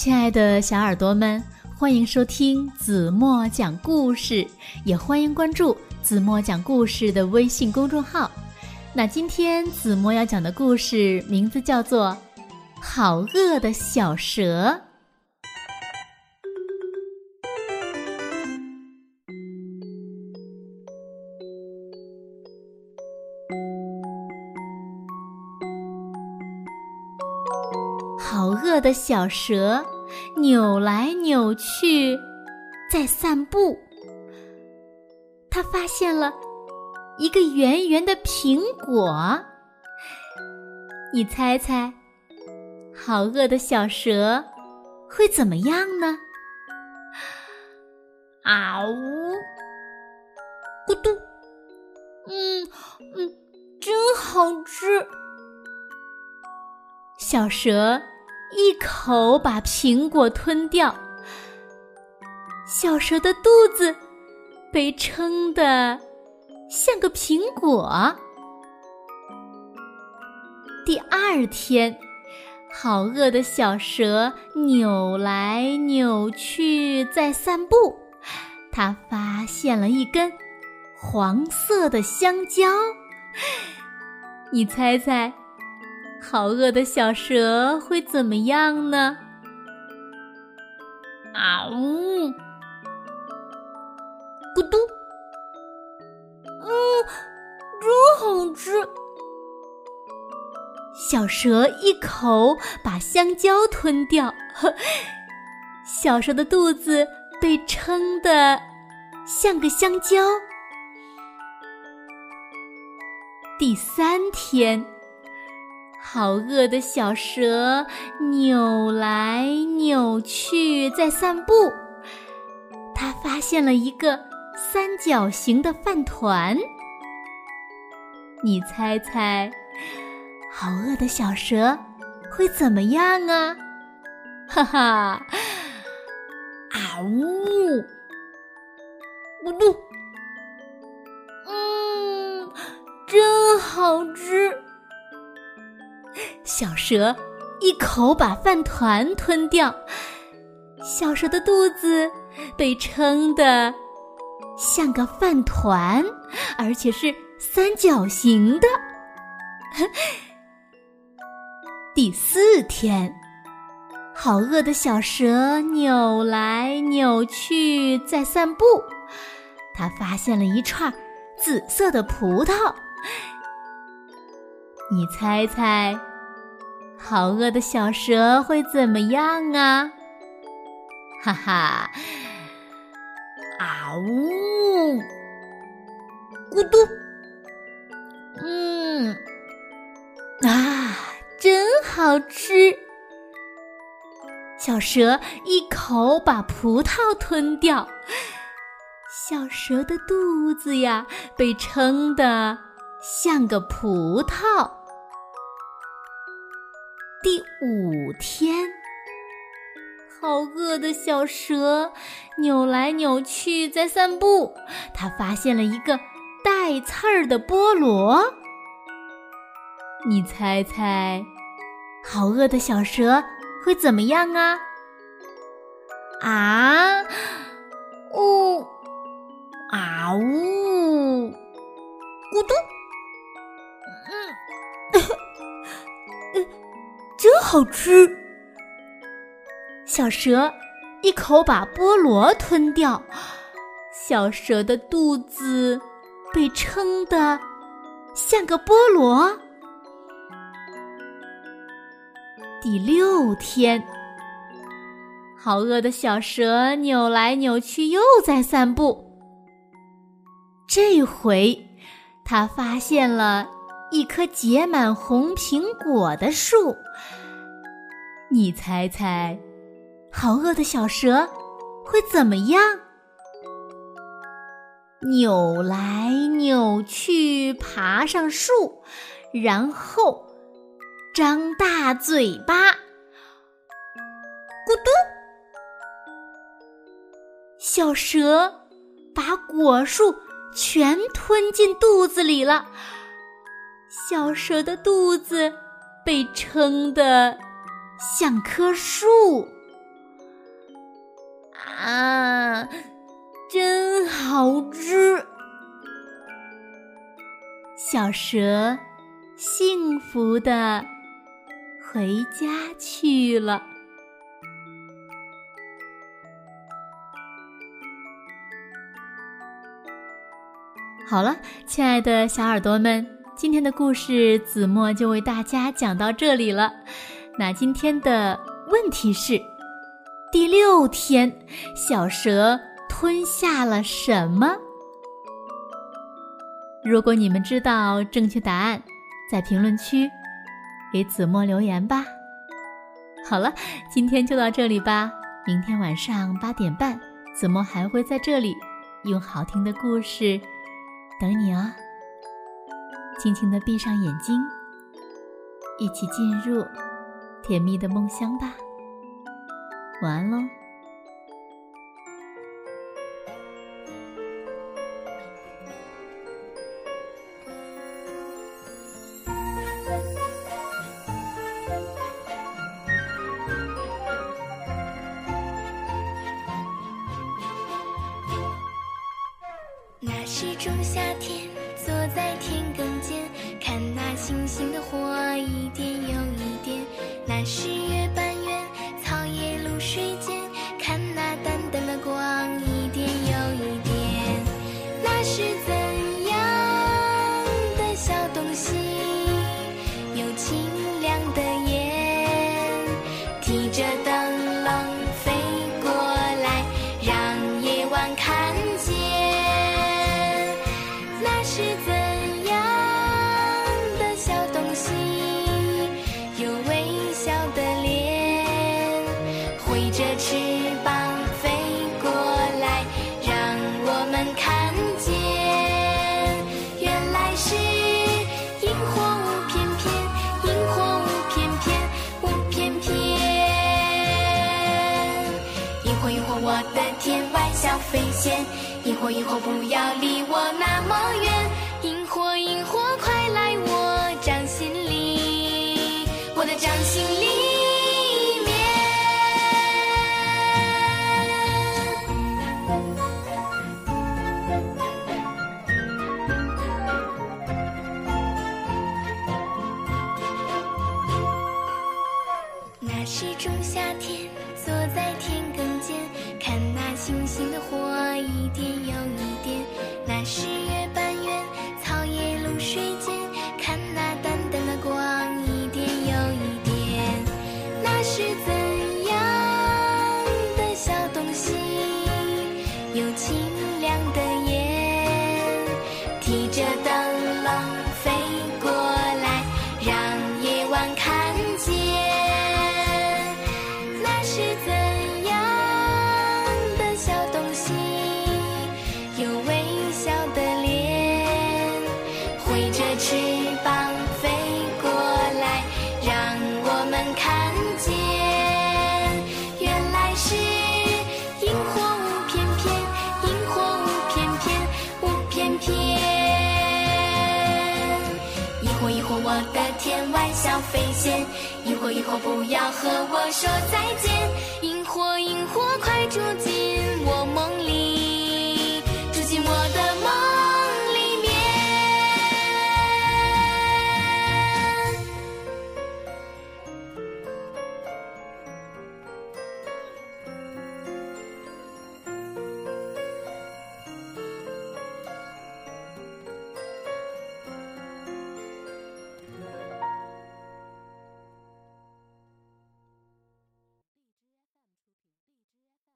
亲爱的小耳朵们，欢迎收听子墨讲故事，也欢迎关注子墨讲故事的微信公众号。那今天子墨要讲的故事名字叫做《好饿的小蛇》。好饿的小蛇，扭来扭去，在散步。他发现了一个圆圆的苹果。你猜猜，好饿的小蛇会怎么样呢？啊呜，咕嘟，嗯嗯，真好吃。小蛇。一口把苹果吞掉，小蛇的肚子被撑得像个苹果。第二天，好饿的小蛇扭来扭去在散步，它发现了一根黄色的香蕉。你猜猜？好饿的小蛇会怎么样呢？啊呜，咕嘟，嗯，真好吃。小蛇一口把香蕉吞掉，呵小蛇的肚子被撑得像个香蕉。第三天。好饿的小蛇扭来扭去在散步，它发现了一个三角形的饭团。你猜猜，好饿的小蛇会怎么样啊？哈哈，啊呜，咕嘟，嗯，真好吃。小蛇一口把饭团吞掉，小蛇的肚子被撑得像个饭团，而且是三角形的。第四天，好饿的小蛇扭来扭去在散步，它发现了一串紫色的葡萄。你猜猜？好饿的小蛇会怎么样啊？哈哈！啊呜！咕嘟！嗯，啊，真好吃！小蛇一口把葡萄吞掉，小蛇的肚子呀被撑得像个葡萄。第五天，好饿的小蛇扭来扭去在散步，它发现了一个带刺儿的菠萝。你猜猜，好饿的小蛇会怎么样啊？啊，呜，啊呜，咕嘟。真好吃！小蛇一口把菠萝吞掉，小蛇的肚子被撑得像个菠萝。第六天，好饿的小蛇扭来扭去，又在散步。这回，它发现了一棵结满红苹果的树。你猜猜，好饿的小蛇会怎么样？扭来扭去爬上树，然后张大嘴巴，咕嘟，小蛇把果树全吞进肚子里了。小蛇的肚子被撑得。像棵树。啊，真好吃！小蛇幸福的回家去了。好了，亲爱的小耳朵们，今天的故事子墨就为大家讲到这里了。那今天的问题是：第六天，小蛇吞下了什么？如果你们知道正确答案，在评论区给子墨留言吧。好了，今天就到这里吧。明天晚上八点半，子墨还会在这里用好听的故事。等你哦，轻轻的闭上眼睛，一起进入甜蜜的梦乡吧。晚安喽。是种夏天，坐在田埂间，看那星星的火一点又我的天外小飞仙。萤火萤火，不要离我那么远。萤火萤火，快来我掌心里，我的掌心里一点又一点。那是月半圆，草叶露水间，看那淡淡的光一点又一点。那是怎样的小东西，有清凉的眼，提着翅膀飞过来，让我们看见。原来是萤火舞翩翩，萤火舞翩翩，舞翩翩。萤火萤火，我的天外小飞仙。萤火萤火，不要和我说再见。萤火萤火，快住进我梦里。